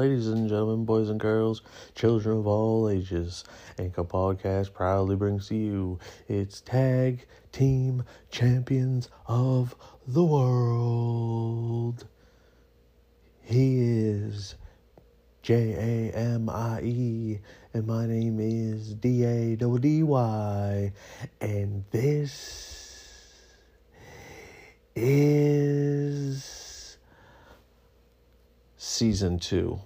ladies and gentlemen, boys and girls, children of all ages. Anchor Podcast proudly brings to you its tag team champions of the world. He is J A M I E, and my name is D A D Y, and this is season two.